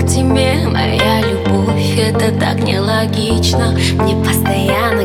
к тебе, моя любовь, это так нелогично. Мне постоянно